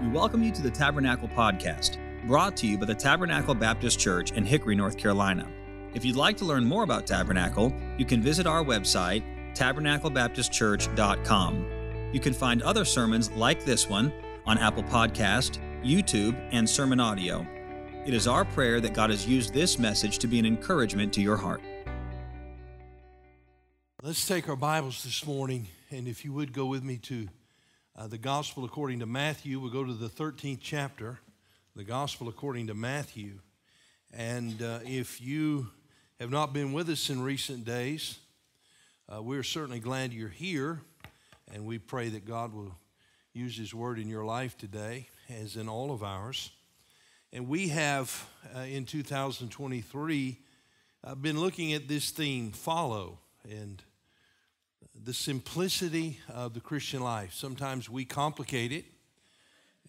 We welcome you to the Tabernacle Podcast, brought to you by the Tabernacle Baptist Church in Hickory, North Carolina. If you'd like to learn more about Tabernacle, you can visit our website, tabernaclebaptistchurch.com. You can find other sermons like this one on Apple Podcast, YouTube, and Sermon Audio. It is our prayer that God has used this message to be an encouragement to your heart. Let's take our Bibles this morning, and if you would go with me to uh, the Gospel according to Matthew, we'll go to the 13th chapter, the Gospel according to Matthew. And uh, if you have not been with us in recent days, uh, we're certainly glad you're here, and we pray that God will use His Word in your life today, as in all of ours. And we have, uh, in 2023, uh, been looking at this theme, follow. And the simplicity of the Christian life. Sometimes we complicate it,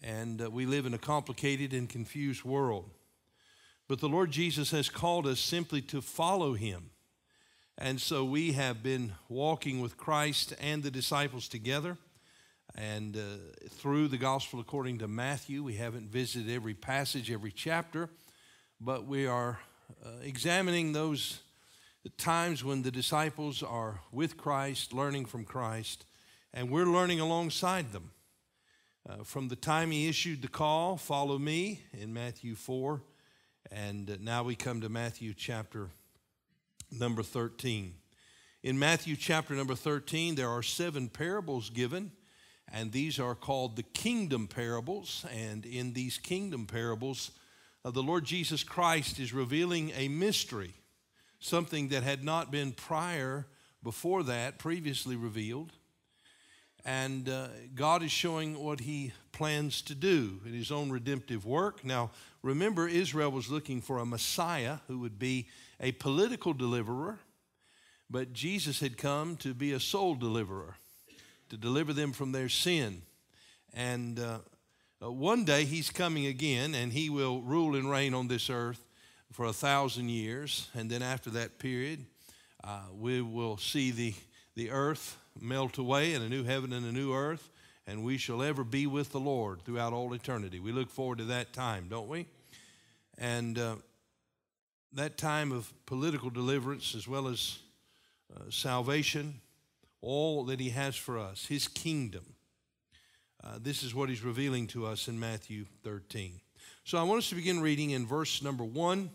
and uh, we live in a complicated and confused world. But the Lord Jesus has called us simply to follow him. And so we have been walking with Christ and the disciples together. And uh, through the gospel according to Matthew, we haven't visited every passage, every chapter, but we are uh, examining those the times when the disciples are with Christ, learning from Christ, and we're learning alongside them. Uh, from the time he issued the call, follow me in Matthew 4, and uh, now we come to Matthew chapter number 13. In Matthew chapter number 13, there are seven parables given, and these are called the kingdom parables. And in these kingdom parables, uh, the Lord Jesus Christ is revealing a mystery something that had not been prior before that, previously revealed. And uh, God is showing what He plans to do in His own redemptive work. Now, remember, Israel was looking for a Messiah who would be a political deliverer, but Jesus had come to be a soul deliverer, to deliver them from their sin. And uh, uh one day He's coming again, and He will rule and reign on this earth for a thousand years, and then after that period, uh, we will see the, the earth melt away and a new heaven and a new earth, and we shall ever be with the Lord throughout all eternity. We look forward to that time, don't we? And uh, that time of political deliverance as well as uh, salvation, all that He has for us, His kingdom. Uh, this is what He's revealing to us in Matthew 13. So I want us to begin reading in verse number 1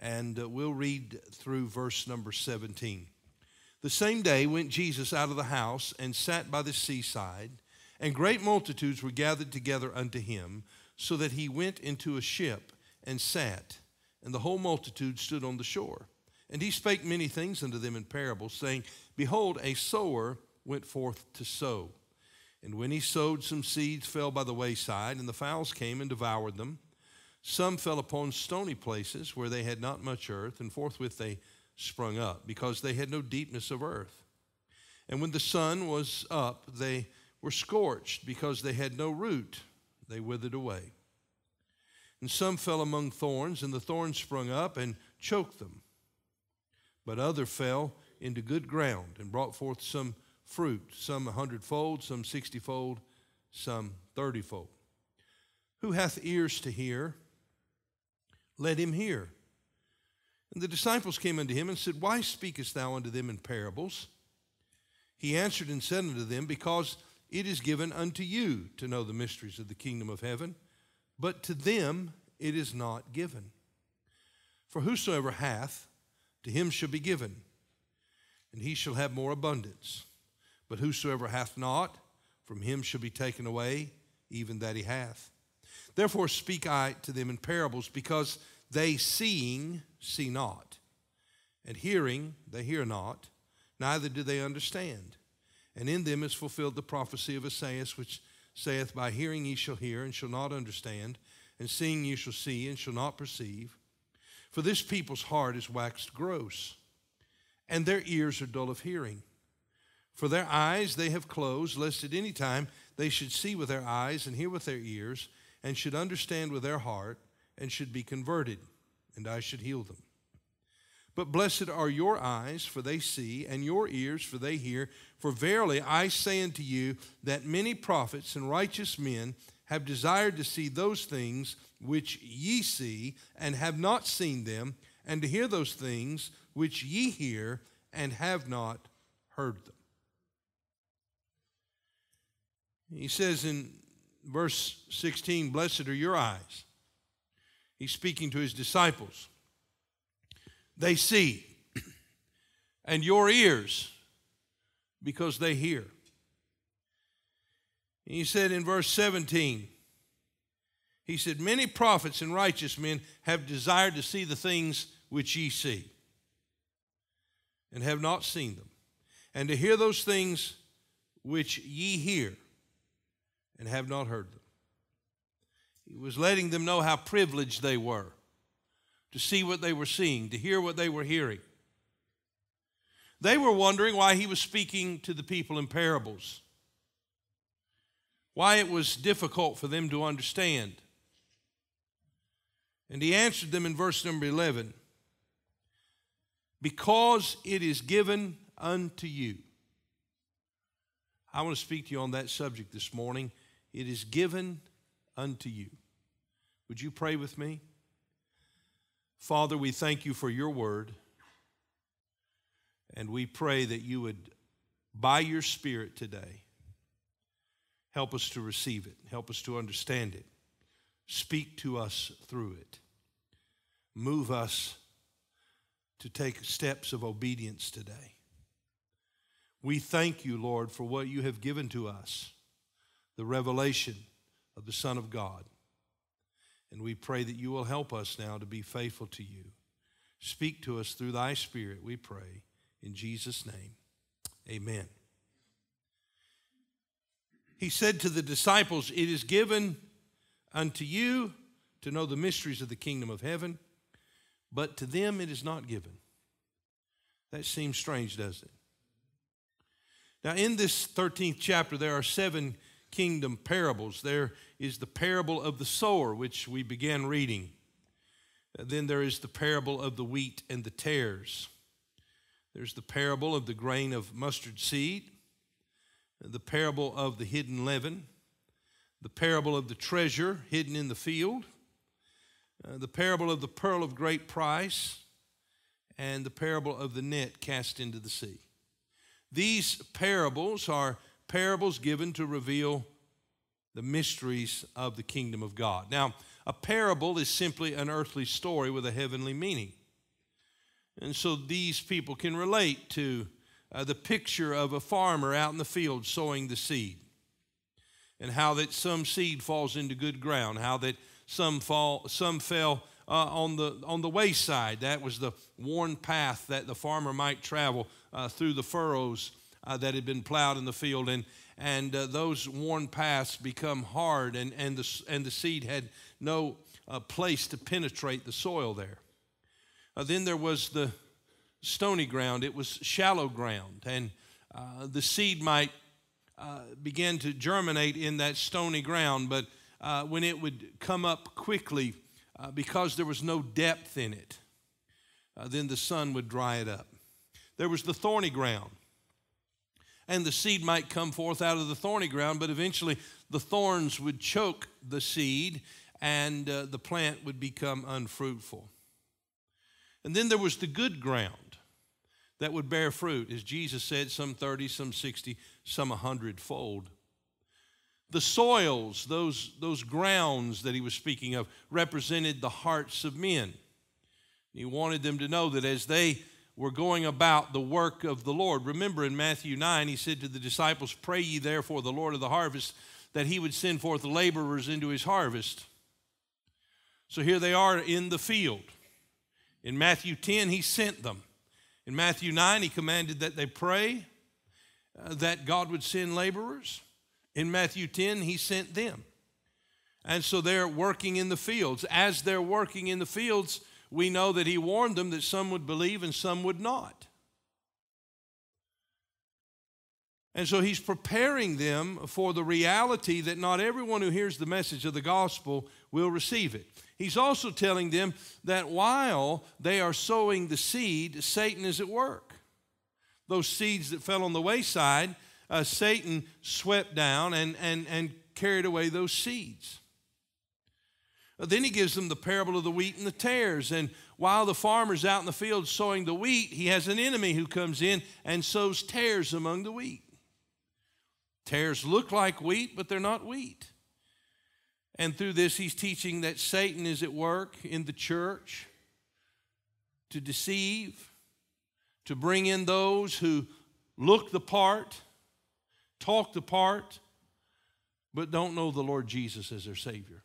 and uh, we'll read through verse number 17. The same day went Jesus out of the house and sat by the seaside, and great multitudes were gathered together unto him, so that he went into a ship and sat, and the whole multitude stood on the shore. And he spake many things unto them in parables, saying, Behold, a sower went forth to sow. And when he sowed, some seeds fell by the wayside, and the fowls came and devoured them. Some fell upon stony places where they had not much earth, and forthwith they sprung up, because they had no deepness of earth. And when the sun was up, they were scorched, because they had no root. They withered away. And some fell among thorns, and the thorns sprung up and choked them. But other fell into good ground and brought forth some fruit, some a hundredfold, some sixtyfold, some thirtyfold. Who hath ears to hear? Let him hear. And the disciples came unto him and said, Why speakest thou unto them in parables? He answered and said unto them, Because it is given unto you to know the mysteries of the kingdom of heaven, but to them it is not given. For whosoever hath, to him shall be given, and he shall have more abundance. But whosoever hath not, from him shall be taken away even that he hath. Therefore speak I to them in parables, because they seeing see not, and hearing they hear not, neither do they understand. And in them is fulfilled the prophecy of Esaias, which saith, By hearing ye shall hear, and shall not understand, and seeing ye shall see, and shall not perceive. For this people's heart is waxed gross, and their ears are dull of hearing. For their eyes they have closed, lest at any time they should see with their eyes, and hear with their ears, and should understand with their heart and should be converted, and I should heal them. But blessed are your eyes, for they see, and your ears, for they hear. For verily I say unto you that many prophets and righteous men have desired to see those things which ye see, and have not seen them, and to hear those things which ye hear, and have not heard them. He says in verse 16, Blessed are your eyes. He's speaking to his disciples. They see, and your ears, because they hear. He said in verse 17, he said, Many prophets and righteous men have desired to see the things which ye see, and have not seen them, and to hear those things which ye hear, and have not heard them. He was letting them know how privileged they were to see what they were seeing, to hear what they were hearing. They were wondering why he was speaking to the people in parables, why it was difficult for them to understand. And he answered them in verse number 11 Because it is given unto you. I want to speak to you on that subject this morning. It is given unto you. Would you pray with me? Father, we thank you for your word. And we pray that you would, by your Spirit today, help us to receive it, help us to understand it, speak to us through it, move us to take steps of obedience today. We thank you, Lord, for what you have given to us the revelation of the Son of God. And we pray that you will help us now to be faithful to you. Speak to us through thy Spirit, we pray. In Jesus' name, amen. He said to the disciples, It is given unto you to know the mysteries of the kingdom of heaven, but to them it is not given. That seems strange, doesn't it? Now, in this 13th chapter, there are seven kingdom parables. There is the parable of the sower, which we began reading. Then there is the parable of the wheat and the tares. There's the parable of the grain of mustard seed, the parable of the hidden leaven, the parable of the treasure hidden in the field, uh, the parable of the pearl of great price, and the parable of the net cast into the sea. These parables are parables given to reveal the mysteries of the kingdom of God. Now, a parable is simply an earthly story with a heavenly meaning. And so these people can relate to uh, the picture of a farmer out in the field sowing the seed and how that some seed falls into good ground, how that some fall some fell uh, on the on the wayside. That was the worn path that the farmer might travel uh, through the furrows uh, that had been plowed in the field, and and uh, those worn paths become hard, and and the and the seed had no uh, place to penetrate the soil there. Uh, then there was the stony ground; it was shallow ground, and uh, the seed might begin to germinate in that stony ground, but when it would come up quickly, because there was no depth in it, then the sun would dry it up. There was the thorny ground and the seed might come forth out of the thorny ground, but eventually the thorns would choke the seed and uh, the plant would become unfruitful. And then there was the good ground that would bear fruit, as Jesus said, some 30, some 60, some 100 fold. The soils, those, those grounds that he was speaking of, represented the hearts of men. He wanted them to know that as they were going about the work of the Lord. Remember in Matthew 9, he said to the disciples, Pray ye therefore the Lord of the harvest that he would send forth laborers into his harvest. So here they are in the field. In Matthew 10, he sent them. In Matthew 9, he commanded that they pray uh, that God would send laborers. In Matthew 10, he sent them. And so they're working in the fields. As they're working in the fields, we know that he warned them that some would believe and some would not. And so he's preparing them for the reality that not everyone who hears the message of the gospel will receive it. He's also telling them that while they are sowing the seed, Satan is at work. Those seeds that fell on the wayside, uh, Satan swept down and, and, and carried away those seeds. Then he gives them the parable of the wheat and the tares. And while the farmer's out in the field sowing the wheat, he has an enemy who comes in and sows tares among the wheat. Tares look like wheat, but they're not wheat. And through this, he's teaching that Satan is at work in the church to deceive, to bring in those who look the part, talk the part, but don't know the Lord Jesus as their Savior.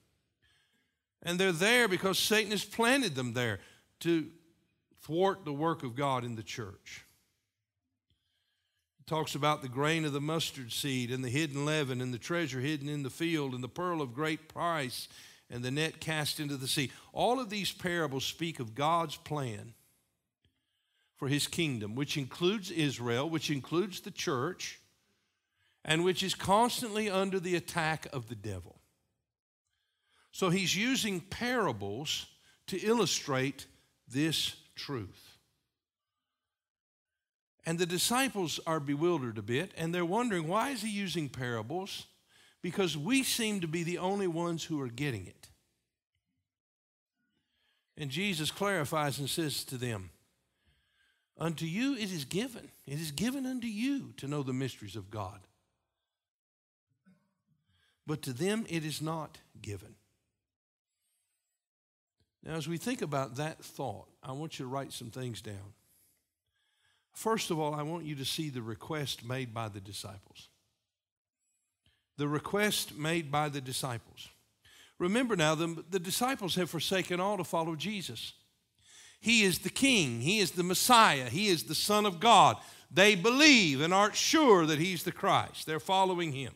And they're there because Satan has planted them there to thwart the work of God in the church. It talks about the grain of the mustard seed and the hidden leaven and the treasure hidden in the field and the pearl of great price and the net cast into the sea. All of these parables speak of God's plan for his kingdom, which includes Israel, which includes the church, and which is constantly under the attack of the devil. So he's using parables to illustrate this truth. And the disciples are bewildered a bit and they're wondering why is he using parables? Because we seem to be the only ones who are getting it. And Jesus clarifies and says to them, Unto you it is given, it is given unto you to know the mysteries of God. But to them it is not given. Now, as we think about that thought, I want you to write some things down. First of all, I want you to see the request made by the disciples. The request made by the disciples. Remember now, the, the disciples have forsaken all to follow Jesus. He is the King, He is the Messiah, He is the Son of God. They believe and aren't sure that He's the Christ. They're following Him.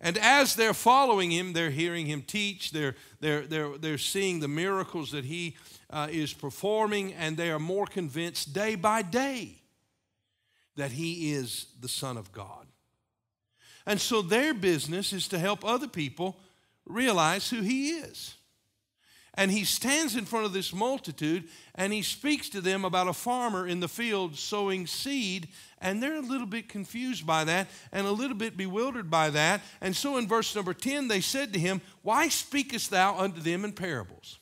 And as they're following him, they're hearing him teach, they're, they're, they're, they're seeing the miracles that he uh, is performing, and they are more convinced day by day that he is the Son of God. And so their business is to help other people realize who he is. And he stands in front of this multitude and he speaks to them about a farmer in the field sowing seed. And they're a little bit confused by that and a little bit bewildered by that. And so in verse number 10, they said to him, Why speakest thou unto them in parables?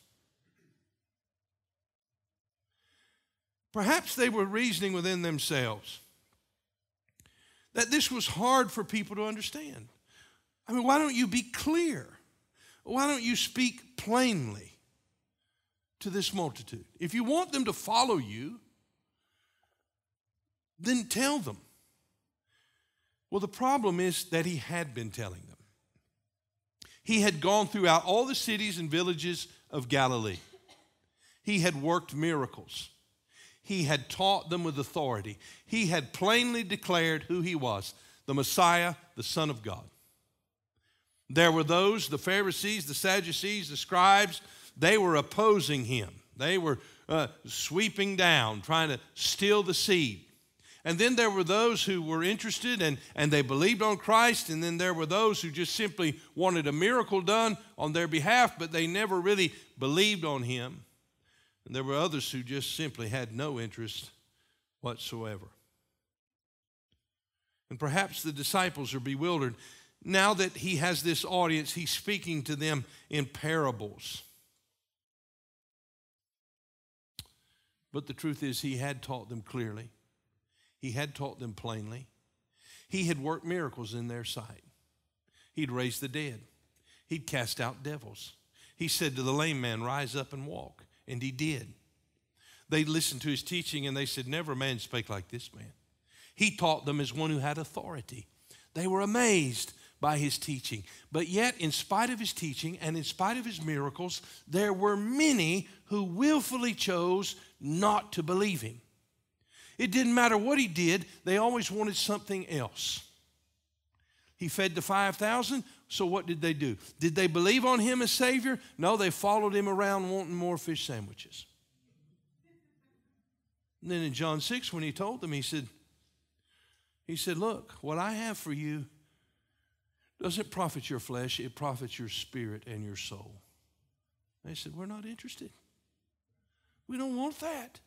Perhaps they were reasoning within themselves that this was hard for people to understand. I mean, why don't you be clear? Why don't you speak plainly? to this multitude. If you want them to follow you, then tell them. Well, the problem is that he had been telling them. He had gone throughout all the cities and villages of Galilee. He had worked miracles. He had taught them with authority. He had plainly declared who he was the Messiah, the Son of God. There were those, the Pharisees, the Sadducees, the scribes, they were opposing him. They were uh, sweeping down, trying to steal the seed. And then there were those who were interested and, and they believed on Christ. And then there were those who just simply wanted a miracle done on their behalf, but they never really believed on him. And there were others who just simply had no interest whatsoever. And perhaps the disciples are bewildered. Now that he has this audience, he's speaking to them in parables. But the truth is, he had taught them clearly, he had taught them plainly. He had worked miracles in their sight. He'd raised the dead, he'd cast out devils. He said to the lame man, Rise up and walk. And he did. They listened to his teaching and they said, Never man spake like this man. He taught them as one who had authority. They were amazed by his teaching. But yet, in spite of his teaching and in spite of his miracles, there were many who willfully chose not to believe him. It didn't matter what he did, they always wanted something else. He fed the 5,000, so what did they do? Did they believe on him as Savior? No, they followed him around wanting more fish sandwiches. And then in John 6, when he told them, he said, he said, Look, what I have for you doesn't profit your flesh, it profits your spirit and your soul. They said, We're not interested. We don't want that.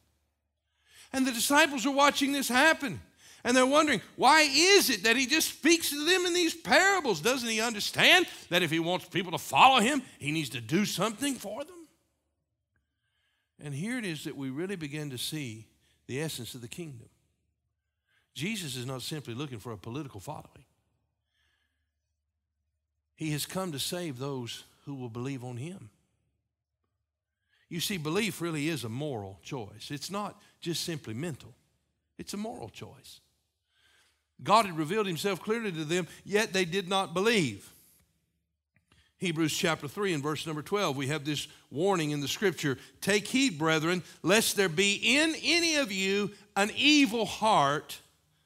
And the disciples are watching this happen. And they're wondering, why is it that he just speaks to them in these parables? Doesn't he understand that if he wants people to follow him, he needs to do something for them? And here it is that we really begin to see the essence of the kingdom. Jesus is not simply looking for a political following, he has come to save those who will believe on him. You see, belief really is a moral choice. It's not just simply mental, it's a moral choice. God had revealed himself clearly to them, yet they did not believe. Hebrews chapter 3 and verse number 12, we have this warning in the scripture Take heed, brethren, lest there be in any of you an evil heart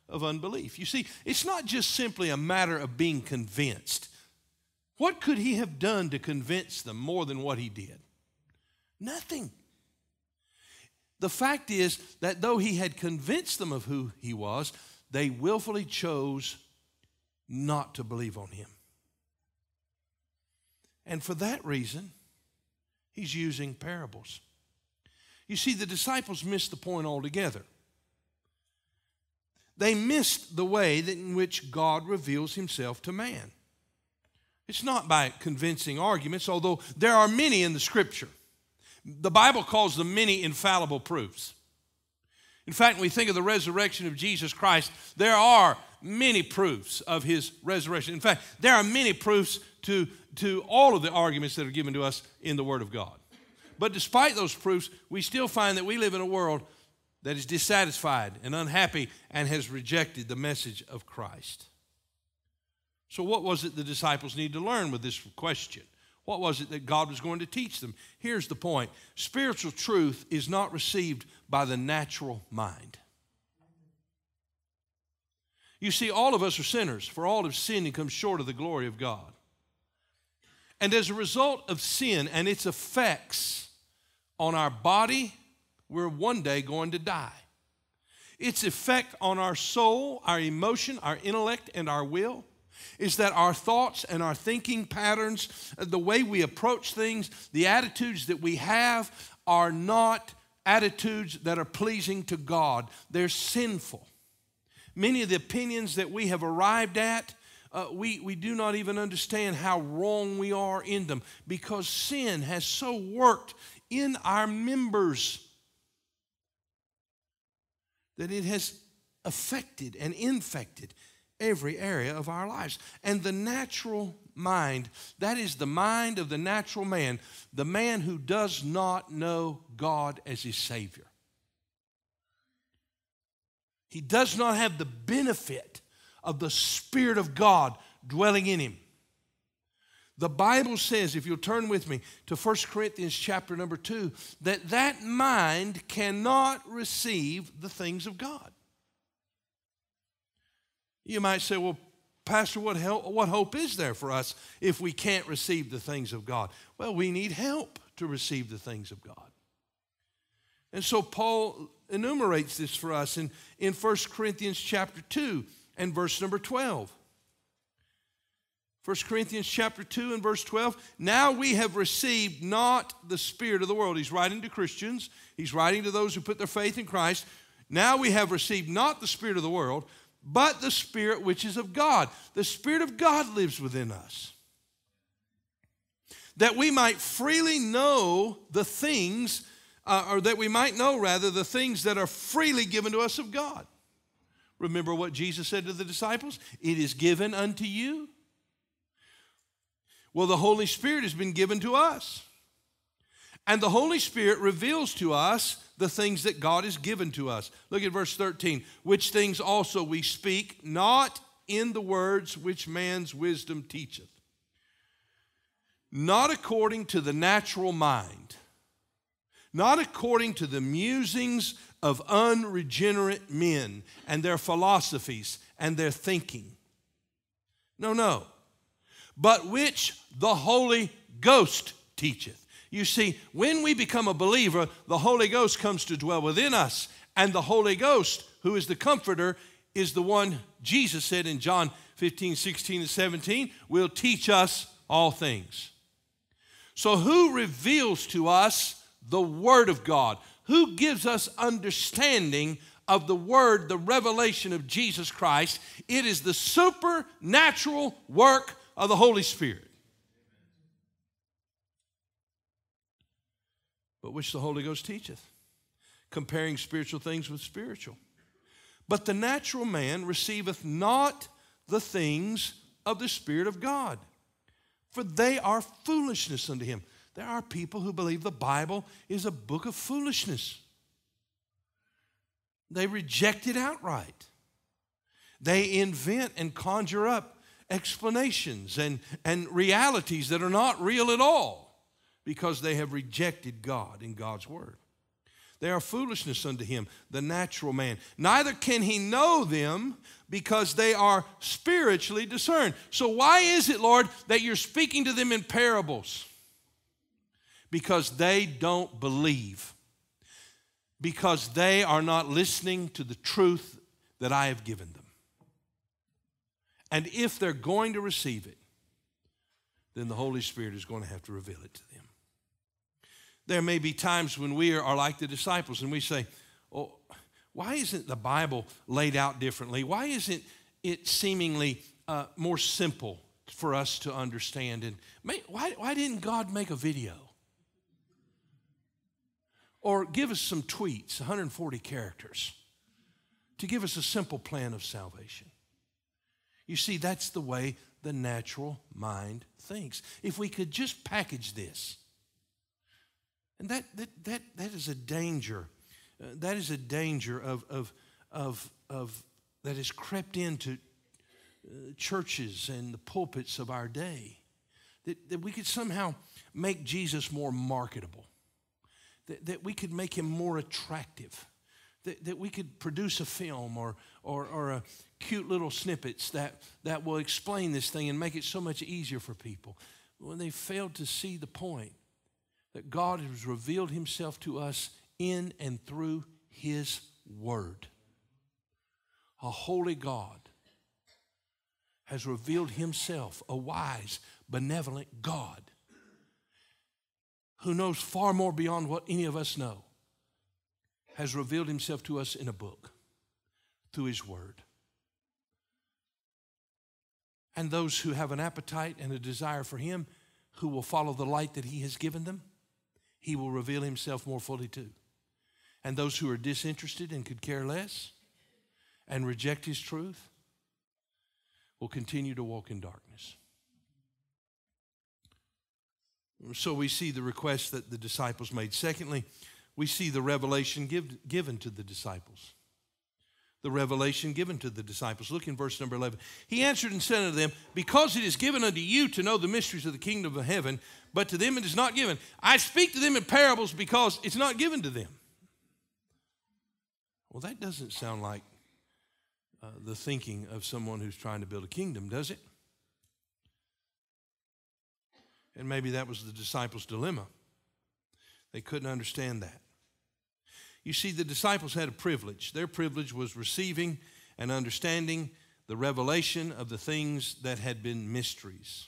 of unbelief. You see, it's not just simply a matter of being convinced. What could he have done to convince them more than what he did? Nothing. The fact is that though he had convinced them of who he was, they willfully chose not to believe on him. And for that reason, he's using parables. You see, the disciples missed the point altogether. They missed the way in which God reveals himself to man. It's not by convincing arguments, although there are many in the scripture. The Bible calls them many infallible proofs. In fact, when we think of the resurrection of Jesus Christ, there are many proofs of his resurrection. In fact, there are many proofs to, to all of the arguments that are given to us in the Word of God. But despite those proofs, we still find that we live in a world that is dissatisfied and unhappy and has rejected the message of Christ. So, what was it the disciples need to learn with this question? What was it that God was going to teach them? Here's the point spiritual truth is not received by the natural mind. You see, all of us are sinners, for all have sinned and come short of the glory of God. And as a result of sin and its effects on our body, we're one day going to die. Its effect on our soul, our emotion, our intellect, and our will is that our thoughts and our thinking patterns, the way we approach things, the attitudes that we have are not attitudes that are pleasing to God. They're sinful. Many of the opinions that we have arrived at, uh, we, we do not even understand how wrong we are in them because sin has so worked in our members that it has affected and infected every area of our lives. And the natural mind, that is the mind of the natural man, the man who does not know God as his Savior. He does not have the benefit of the Spirit of God dwelling in him. The Bible says, if you'll turn with me to 1 Corinthians chapter number 2, that that mind cannot receive the things of God. You might say, well, Pastor, what, help, what hope is there for us if we can't receive the things of God? Well, we need help to receive the things of God. And so Paul enumerates this for us in, in 1 Corinthians chapter 2 and verse number 12. 1 Corinthians chapter 2 and verse 12. Now we have received not the spirit of the world. He's writing to Christians, he's writing to those who put their faith in Christ. Now we have received not the spirit of the world, but the Spirit which is of God. The Spirit of God lives within us. That we might freely know the things, uh, or that we might know rather the things that are freely given to us of God. Remember what Jesus said to the disciples? It is given unto you. Well, the Holy Spirit has been given to us. And the Holy Spirit reveals to us the things that God has given to us. Look at verse 13. Which things also we speak, not in the words which man's wisdom teacheth, not according to the natural mind, not according to the musings of unregenerate men and their philosophies and their thinking. No, no. But which the Holy Ghost teacheth you see, when we become a believer, the Holy Ghost comes to dwell within us. And the Holy Ghost, who is the comforter, is the one Jesus said in John 15, 16, and 17, will teach us all things. So, who reveals to us the Word of God? who gives us understanding of the Word, the revelation of Jesus Christ? It is the supernatural work of the Holy Spirit. But which the Holy Ghost teacheth, comparing spiritual things with spiritual. But the natural man receiveth not the things of the Spirit of God, for they are foolishness unto him. There are people who believe the Bible is a book of foolishness. They reject it outright. They invent and conjure up explanations and, and realities that are not real at all because they have rejected God and God's Word. They are foolishness unto him, the natural man. Neither can he know them because they are spiritually discerned. So, why is it, Lord, that you're speaking to them in parables? Because they don't believe, because they are not listening to the truth that I have given them. And if they're going to receive it, then the Holy Spirit is going to have to reveal it to them. There may be times when we are like the disciples and we say, Oh, why isn't the Bible laid out differently? Why isn't it seemingly uh, more simple for us to understand? And may, why, why didn't God make a video? Or give us some tweets, 140 characters, to give us a simple plan of salvation. You see, that's the way the natural mind thinks. If we could just package this and that, that, that, that is a danger. Uh, that is a danger of, of, of, of, that has crept into uh, churches and the pulpits of our day. That, that we could somehow make Jesus more marketable, that, that we could make him more attractive, that, that we could produce a film or, or, or a cute little snippets that, that will explain this thing and make it so much easier for people. When they failed to see the point that God has revealed himself to us in and through his word. A holy God has revealed himself, a wise, benevolent God who knows far more beyond what any of us know, has revealed himself to us in a book through his word. And those who have an appetite and a desire for him, who will follow the light that he has given them, he will reveal himself more fully too. And those who are disinterested and could care less and reject his truth will continue to walk in darkness. So we see the request that the disciples made. Secondly, we see the revelation give, given to the disciples the revelation given to the disciples. Look in verse number 11. He answered and said unto them, Because it is given unto you to know the mysteries of the kingdom of heaven, but to them it is not given. I speak to them in parables because it's not given to them. Well, that doesn't sound like uh, the thinking of someone who's trying to build a kingdom, does it? And maybe that was the disciples' dilemma. They couldn't understand that. You see, the disciples had a privilege. Their privilege was receiving and understanding the revelation of the things that had been mysteries.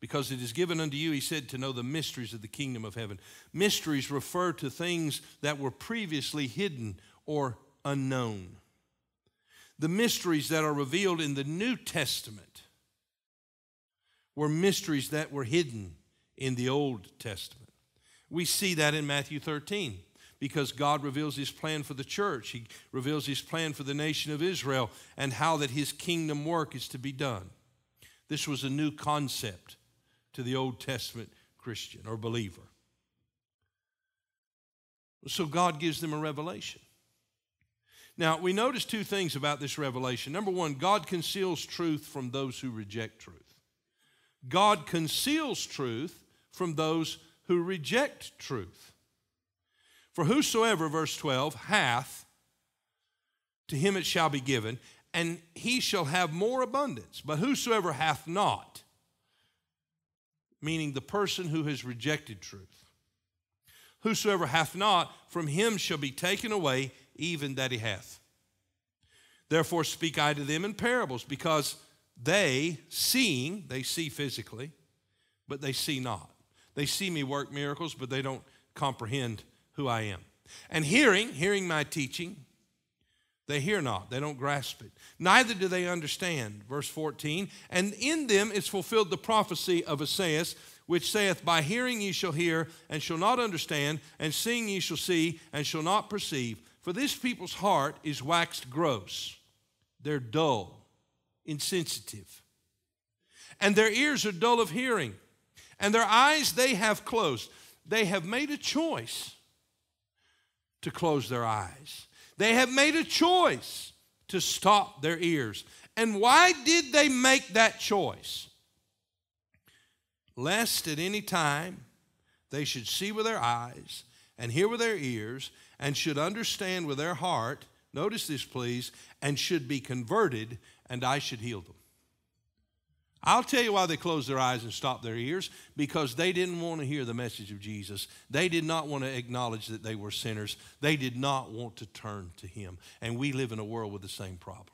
Because it is given unto you, he said, to know the mysteries of the kingdom of heaven. Mysteries refer to things that were previously hidden or unknown. The mysteries that are revealed in the New Testament were mysteries that were hidden in the Old Testament. We see that in Matthew 13 because God reveals his plan for the church. He reveals his plan for the nation of Israel and how that his kingdom work is to be done. This was a new concept to the Old Testament Christian or believer. So God gives them a revelation. Now, we notice two things about this revelation. Number one, God conceals truth from those who reject truth. God conceals truth from those who reject truth. For whosoever, verse 12, hath, to him it shall be given, and he shall have more abundance. But whosoever hath not, meaning the person who has rejected truth, whosoever hath not, from him shall be taken away even that he hath. Therefore speak I to them in parables, because they, seeing, they see physically, but they see not. They see me work miracles, but they don't comprehend who I am. And hearing, hearing my teaching, they hear not, they don't grasp it. Neither do they understand. Verse 14, and in them is fulfilled the prophecy of Esaias, which saith, By hearing ye shall hear, and shall not understand, and seeing ye shall see, and shall not perceive. For this people's heart is waxed gross, they're dull, insensitive, and their ears are dull of hearing, and their eyes they have closed. They have made a choice to close their eyes. They have made a choice to stop their ears. And why did they make that choice? Lest at any time they should see with their eyes and hear with their ears and should understand with their heart. Notice this, please, and should be converted, and I should heal them. I'll tell you why they closed their eyes and stopped their ears because they didn't want to hear the message of Jesus. They did not want to acknowledge that they were sinners. They did not want to turn to Him. And we live in a world with the same problem.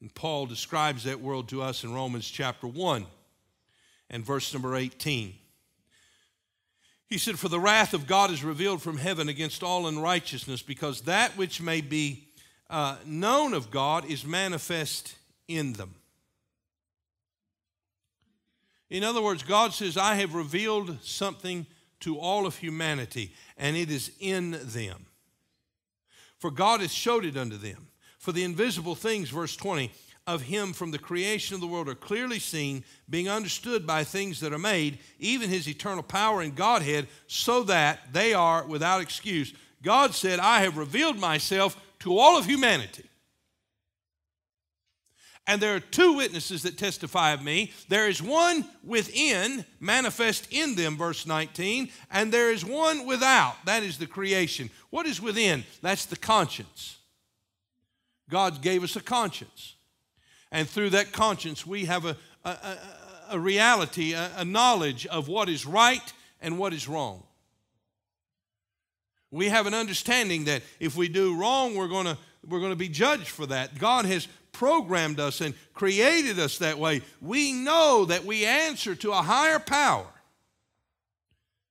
And Paul describes that world to us in Romans chapter 1 and verse number 18. He said, For the wrath of God is revealed from heaven against all unrighteousness, because that which may be uh, known of God is manifest in them. In other words, God says, I have revealed something to all of humanity, and it is in them. For God has showed it unto them. For the invisible things, verse 20, of him from the creation of the world are clearly seen, being understood by things that are made, even his eternal power and Godhead, so that they are without excuse. God said, I have revealed myself to all of humanity. And there are two witnesses that testify of me. There is one within, manifest in them, verse 19, and there is one without. That is the creation. What is within? That's the conscience. God gave us a conscience. And through that conscience, we have a, a, a, a reality, a, a knowledge of what is right and what is wrong. We have an understanding that if we do wrong, we're going to we're going to be judged for that. God has programmed us and created us that way, we know that we answer to a higher power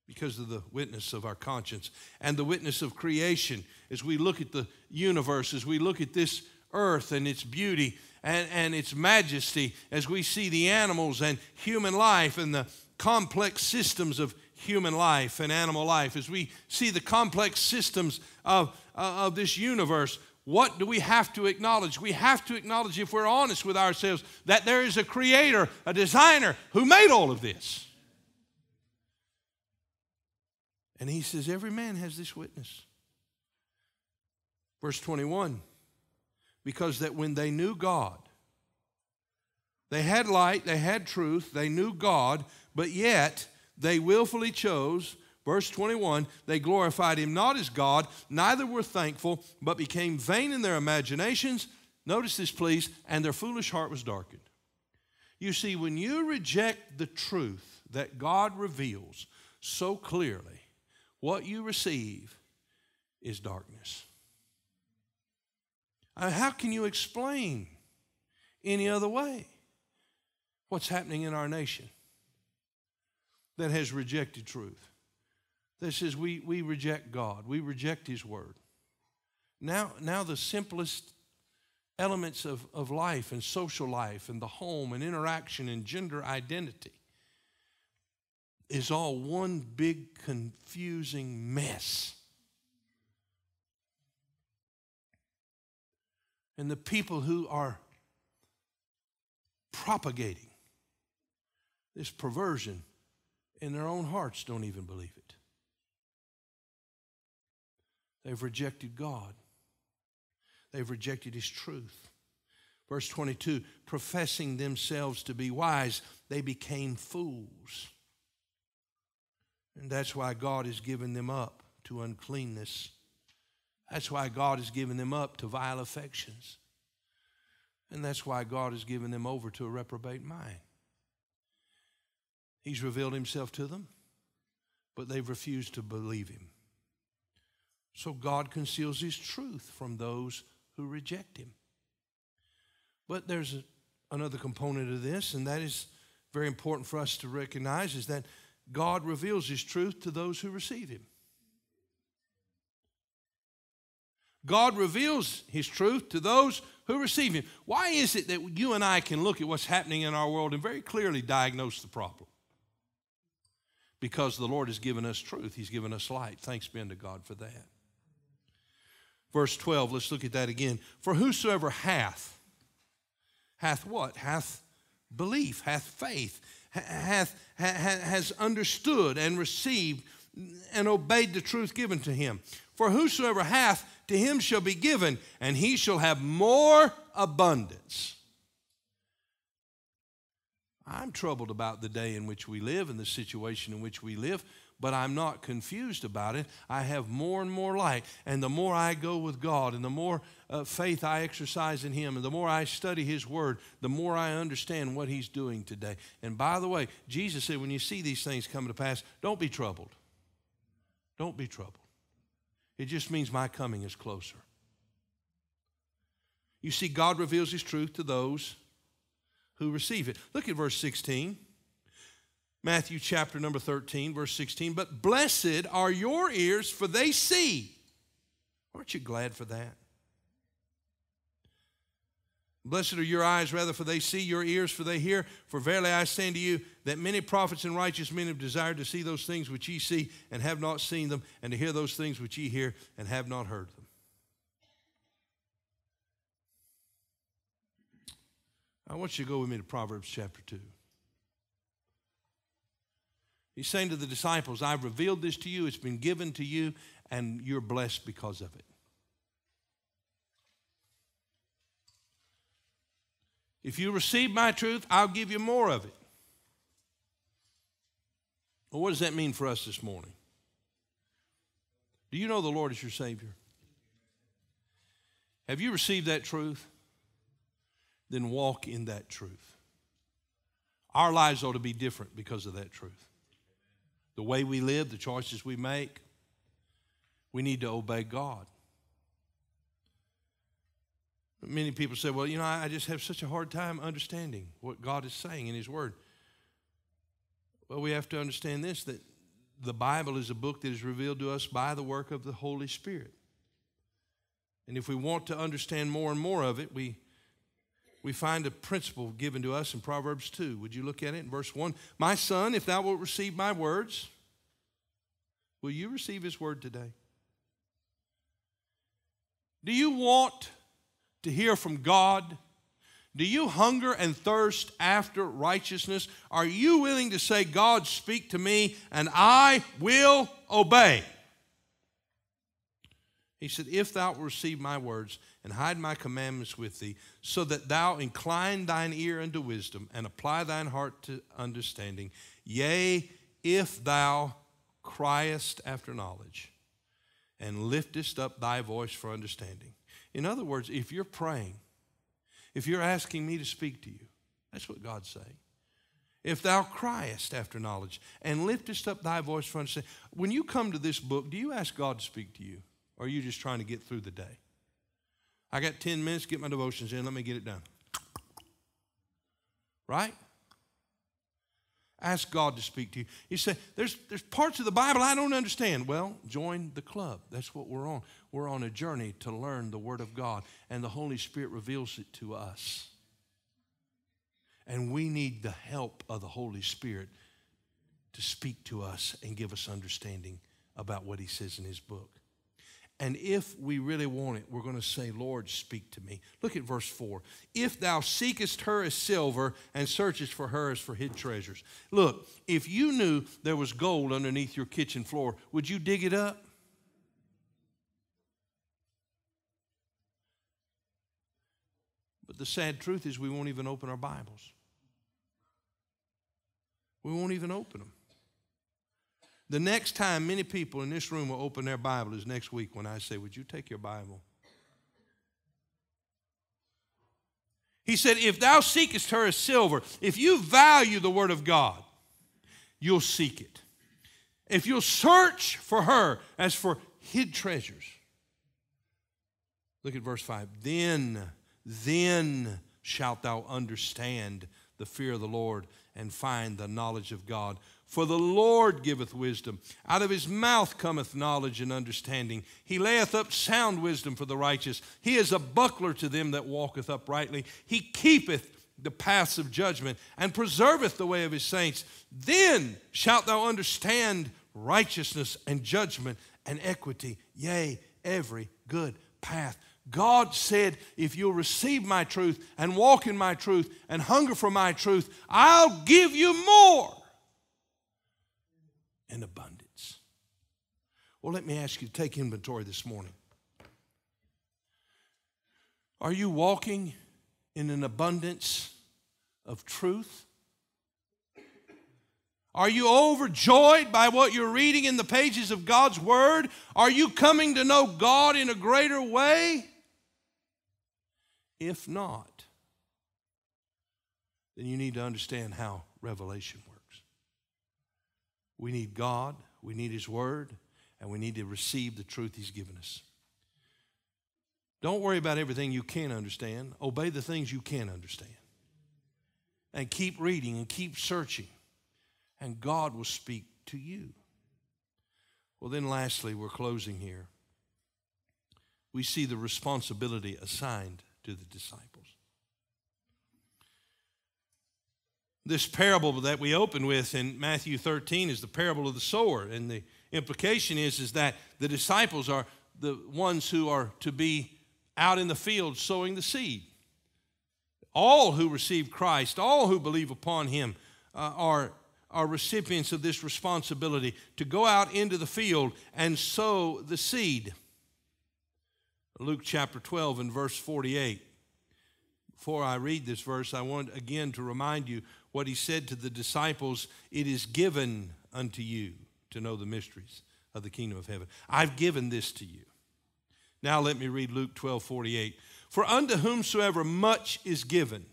because of the witness of our conscience and the witness of creation. As we look at the universe, as we look at this earth and its beauty and, and its majesty, as we see the animals and human life and the complex systems of human life and animal life, as we see the complex systems of, uh, of this universe, what do we have to acknowledge? We have to acknowledge, if we're honest with ourselves, that there is a creator, a designer who made all of this. And he says, Every man has this witness. Verse 21 because that when they knew God, they had light, they had truth, they knew God, but yet they willfully chose Verse 21 They glorified him not as God, neither were thankful, but became vain in their imaginations. Notice this, please, and their foolish heart was darkened. You see, when you reject the truth that God reveals so clearly, what you receive is darkness. How can you explain any other way what's happening in our nation that has rejected truth? That says we, we reject God, we reject His Word. Now, now the simplest elements of, of life and social life and the home and interaction and gender identity is all one big confusing mess. And the people who are propagating this perversion in their own hearts don't even believe it. They've rejected God, they've rejected His truth. Verse 22 professing themselves to be wise, they became fools. And that's why God has given them up to uncleanness. That's why God has given them up to vile affections. And that's why God has given them over to a reprobate mind. He's revealed himself to them, but they've refused to believe him. So God conceals his truth from those who reject him. But there's a, another component of this, and that is very important for us to recognize is that God reveals his truth to those who receive him. God reveals his truth to those who receive him. Why is it that you and I can look at what's happening in our world and very clearly diagnose the problem? Because the Lord has given us truth, he's given us light. Thanks be to God for that. Verse 12, let's look at that again. For whosoever hath, hath what? Hath belief, hath faith, hath, has understood and received and obeyed the truth given to him. For whosoever hath, to him shall be given, and he shall have more abundance. I'm troubled about the day in which we live and the situation in which we live, but I'm not confused about it. I have more and more light. And the more I go with God and the more uh, faith I exercise in Him and the more I study His Word, the more I understand what He's doing today. And by the way, Jesus said, when you see these things coming to pass, don't be troubled. Don't be troubled. It just means my coming is closer. You see, God reveals His truth to those who receive it. Look at verse 16. Matthew chapter number 13, verse 16. But blessed are your ears, for they see. Aren't you glad for that? Blessed are your eyes, rather, for they see, your ears, for they hear. For verily I say unto you, that many prophets and righteous men have desired to see those things which ye see, and have not seen them, and to hear those things which ye hear, and have not heard them. I want you to go with me to Proverbs chapter 2. He's saying to the disciples, I've revealed this to you, it's been given to you, and you're blessed because of it. If you receive my truth, I'll give you more of it. Well, what does that mean for us this morning? Do you know the Lord is your Savior? Have you received that truth? Then walk in that truth. Our lives ought to be different because of that truth. The way we live, the choices we make, we need to obey God. Many people say, well, you know, I just have such a hard time understanding what God is saying in His Word. Well, we have to understand this that the Bible is a book that is revealed to us by the work of the Holy Spirit. And if we want to understand more and more of it, we, we find a principle given to us in Proverbs 2. Would you look at it in verse 1? My son, if thou wilt receive my words, will you receive his word today? Do you want to hear from God? Do you hunger and thirst after righteousness? Are you willing to say, God, speak to me, and I will obey? He said, If thou receive my words and hide my commandments with thee, so that thou incline thine ear unto wisdom and apply thine heart to understanding, yea, if thou criest after knowledge and liftest up thy voice for understanding. In other words, if you're praying, if you're asking me to speak to you, that's what God's saying. If thou criest after knowledge and liftest up thy voice for understanding. When you come to this book, do you ask God to speak to you? Or are you just trying to get through the day? I got 10 minutes to get my devotions in. Let me get it done. Right? Ask God to speak to you. You say, there's, there's parts of the Bible I don't understand. Well, join the club. That's what we're on. We're on a journey to learn the Word of God, and the Holy Spirit reveals it to us. And we need the help of the Holy Spirit to speak to us and give us understanding about what He says in His book. And if we really want it, we're going to say, Lord, speak to me. Look at verse 4. If thou seekest her as silver and searchest for her as for hid treasures. Look, if you knew there was gold underneath your kitchen floor, would you dig it up? But the sad truth is, we won't even open our Bibles. We won't even open them. The next time many people in this room will open their Bible is next week when I say, Would you take your Bible? He said, If thou seekest her as silver, if you value the Word of God, you'll seek it. If you'll search for her as for hid treasures. Look at verse 5. Then, then shalt thou understand the fear of the Lord and find the knowledge of God. For the Lord giveth wisdom. Out of his mouth cometh knowledge and understanding. He layeth up sound wisdom for the righteous. He is a buckler to them that walketh uprightly. He keepeth the paths of judgment and preserveth the way of his saints. Then shalt thou understand righteousness and judgment and equity, yea, every good path. God said, if you'll receive my truth and walk in my truth and hunger for my truth, I'll give you more in abundance. Well, let me ask you to take inventory this morning. Are you walking in an abundance of truth? Are you overjoyed by what you're reading in the pages of God's Word? Are you coming to know God in a greater way? If not, then you need to understand how revelation. We need God, we need His Word, and we need to receive the truth He's given us. Don't worry about everything you can't understand. Obey the things you can understand. And keep reading and keep searching, and God will speak to you. Well, then, lastly, we're closing here. We see the responsibility assigned to the disciples. This parable that we open with in Matthew 13 is the parable of the sower. And the implication is, is that the disciples are the ones who are to be out in the field sowing the seed. All who receive Christ, all who believe upon him, uh, are, are recipients of this responsibility to go out into the field and sow the seed. Luke chapter 12 and verse 48. Before I read this verse, I want again to remind you what he said to the disciples It is given unto you to know the mysteries of the kingdom of heaven. I've given this to you. Now let me read Luke 12 48. For unto whomsoever much is given,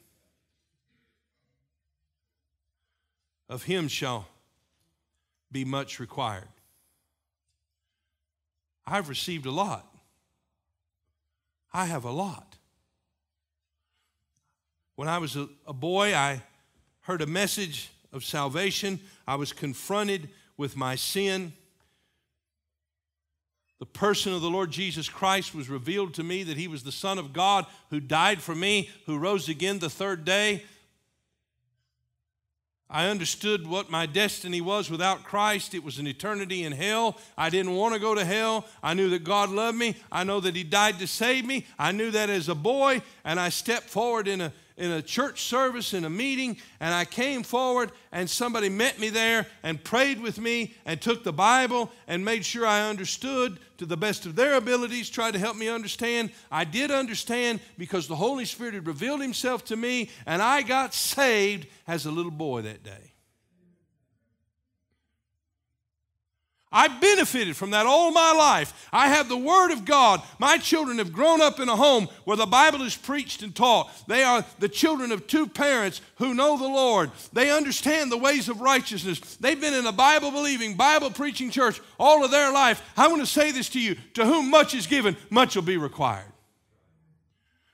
of him shall be much required. I've received a lot. I have a lot. When I was a, a, boy, I heard a message of salvation. I was confronted with my sin. The person of the Lord Jesus Christ was revealed to me that He was the Son of God who died for me, who rose again the third day. I understood what my destiny was without Christ. It was an eternity in hell. I didn't want to go to hell. I knew that God loved me. I know that He died to save me. I knew that as a boy, and I stepped forward in a in a church service, in a meeting, and I came forward and somebody met me there and prayed with me and took the Bible and made sure I understood to the best of their abilities, tried to help me understand. I did understand because the Holy Spirit had revealed Himself to me, and I got saved as a little boy that day. I benefited from that all my life. I have the Word of God. My children have grown up in a home where the Bible is preached and taught. They are the children of two parents who know the Lord. They understand the ways of righteousness. They've been in a Bible believing, Bible preaching church all of their life. I want to say this to you to whom much is given, much will be required.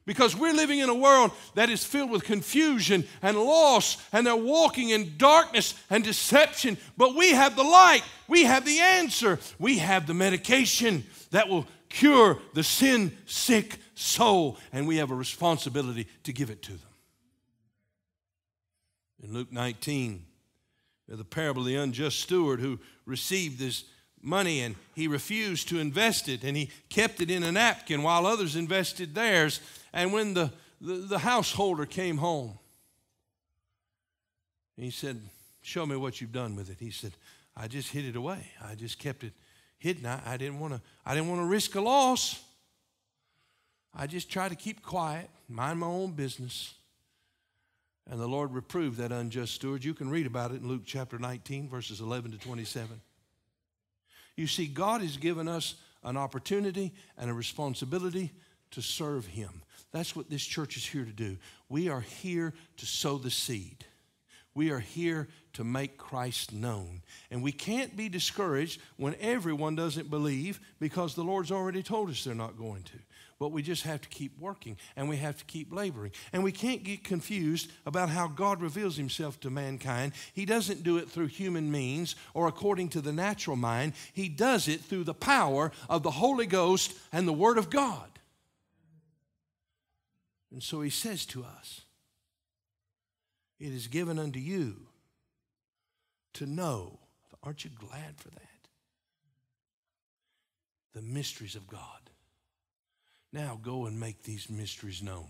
Because we're living in a world that is filled with confusion and loss, and they're walking in darkness and deception. But we have the light, we have the answer, we have the medication that will cure the sin sick soul, and we have a responsibility to give it to them. In Luke 19, the parable of the unjust steward who received this money and he refused to invest it and he kept it in a napkin while others invested theirs and when the, the, the householder came home, he said, Show me what you've done with it. He said, I just hid it away. I just kept it hidden. I, I didn't want to I didn't want to risk a loss. I just tried to keep quiet, mind my own business. And the Lord reproved that unjust steward. You can read about it in Luke chapter 19, verses 11 to 27. You see, God has given us an opportunity and a responsibility to serve Him. That's what this church is here to do. We are here to sow the seed. We are here to make Christ known. And we can't be discouraged when everyone doesn't believe because the Lord's already told us they're not going to. But we just have to keep working and we have to keep laboring. And we can't get confused about how God reveals himself to mankind. He doesn't do it through human means or according to the natural mind, He does it through the power of the Holy Ghost and the Word of God. And so He says to us, It is given unto you to know. Aren't you glad for that? The mysteries of God. Now go and make these mysteries known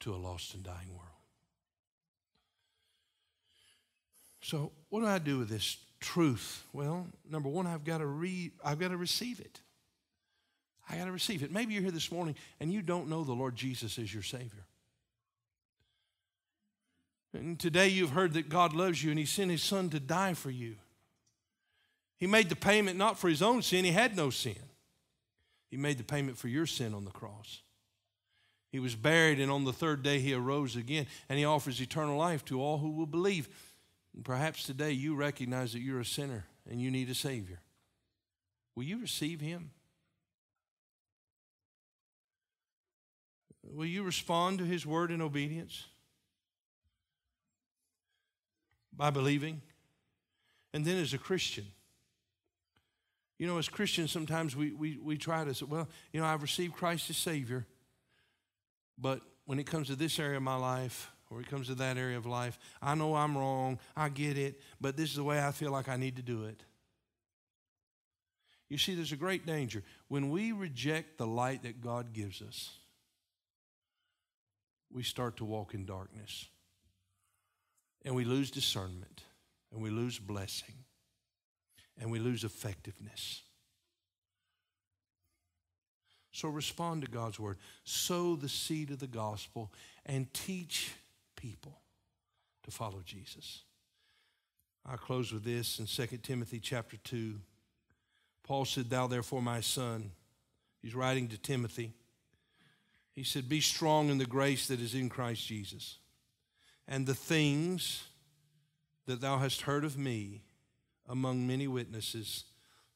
to a lost and dying world. So, what do I do with this truth? Well, number one, I've got to read, I've got to receive it. I got to receive it. Maybe you're here this morning and you don't know the Lord Jesus is your Savior. And today you've heard that God loves you and He sent His Son to die for you. He made the payment not for His own sin, He had no sin. He made the payment for your sin on the cross. He was buried, and on the third day he arose again, and he offers eternal life to all who will believe. And perhaps today you recognize that you're a sinner and you need a Savior. Will you receive him? Will you respond to his word in obedience? By believing? And then as a Christian, you know, as Christians, sometimes we, we, we try to say, well, you know, I've received Christ as Savior, but when it comes to this area of my life, or it comes to that area of life, I know I'm wrong, I get it, but this is the way I feel like I need to do it. You see, there's a great danger. When we reject the light that God gives us, we start to walk in darkness. And we lose discernment, and we lose blessing and we lose effectiveness. So respond to God's word. Sow the seed of the gospel and teach people to follow Jesus. I'll close with this in 2 Timothy chapter 2. Paul said, Thou therefore, my son, he's writing to Timothy. He said, Be strong in the grace that is in Christ Jesus. And the things that thou hast heard of me among many witnesses,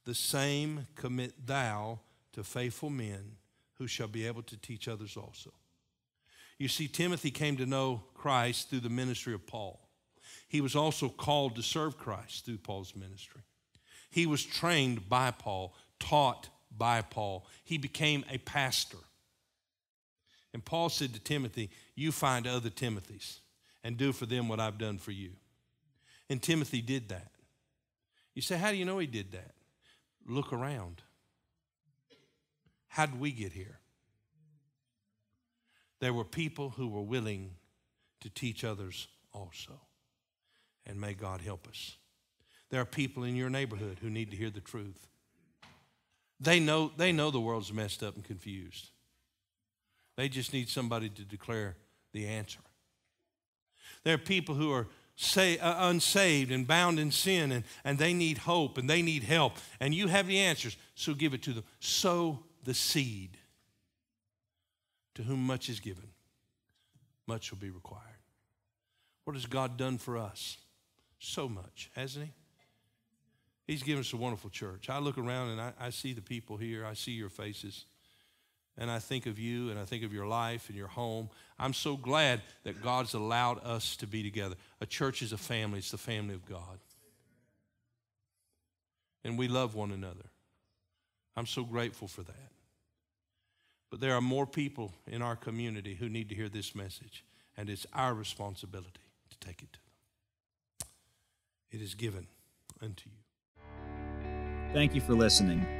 the same commit thou to faithful men who shall be able to teach others also. You see, Timothy came to know Christ through the ministry of Paul. He was also called to serve Christ through Paul's ministry. He was trained by Paul, taught by Paul. He became a pastor. And Paul said to Timothy, You find other Timothys and do for them what I've done for you. And Timothy did that. You say, How do you know he did that? Look around. How did we get here? There were people who were willing to teach others also. And may God help us. There are people in your neighborhood who need to hear the truth. They know, they know the world's messed up and confused. They just need somebody to declare the answer. There are people who are say, uh, unsaved and bound in sin, and, and they need hope and they need help. And you have the answers, so give it to them. Sow the seed. To whom much is given, much will be required. What has God done for us? So much, hasn't He? He's given us a wonderful church. I look around and I, I see the people here, I see your faces and I think of you and I think of your life and your home. I'm so glad that God's allowed us to be together. A church is a family, it's the family of God. And we love one another. I'm so grateful for that. But there are more people in our community who need to hear this message, and it's our responsibility to take it to them. It is given unto you. Thank you for listening.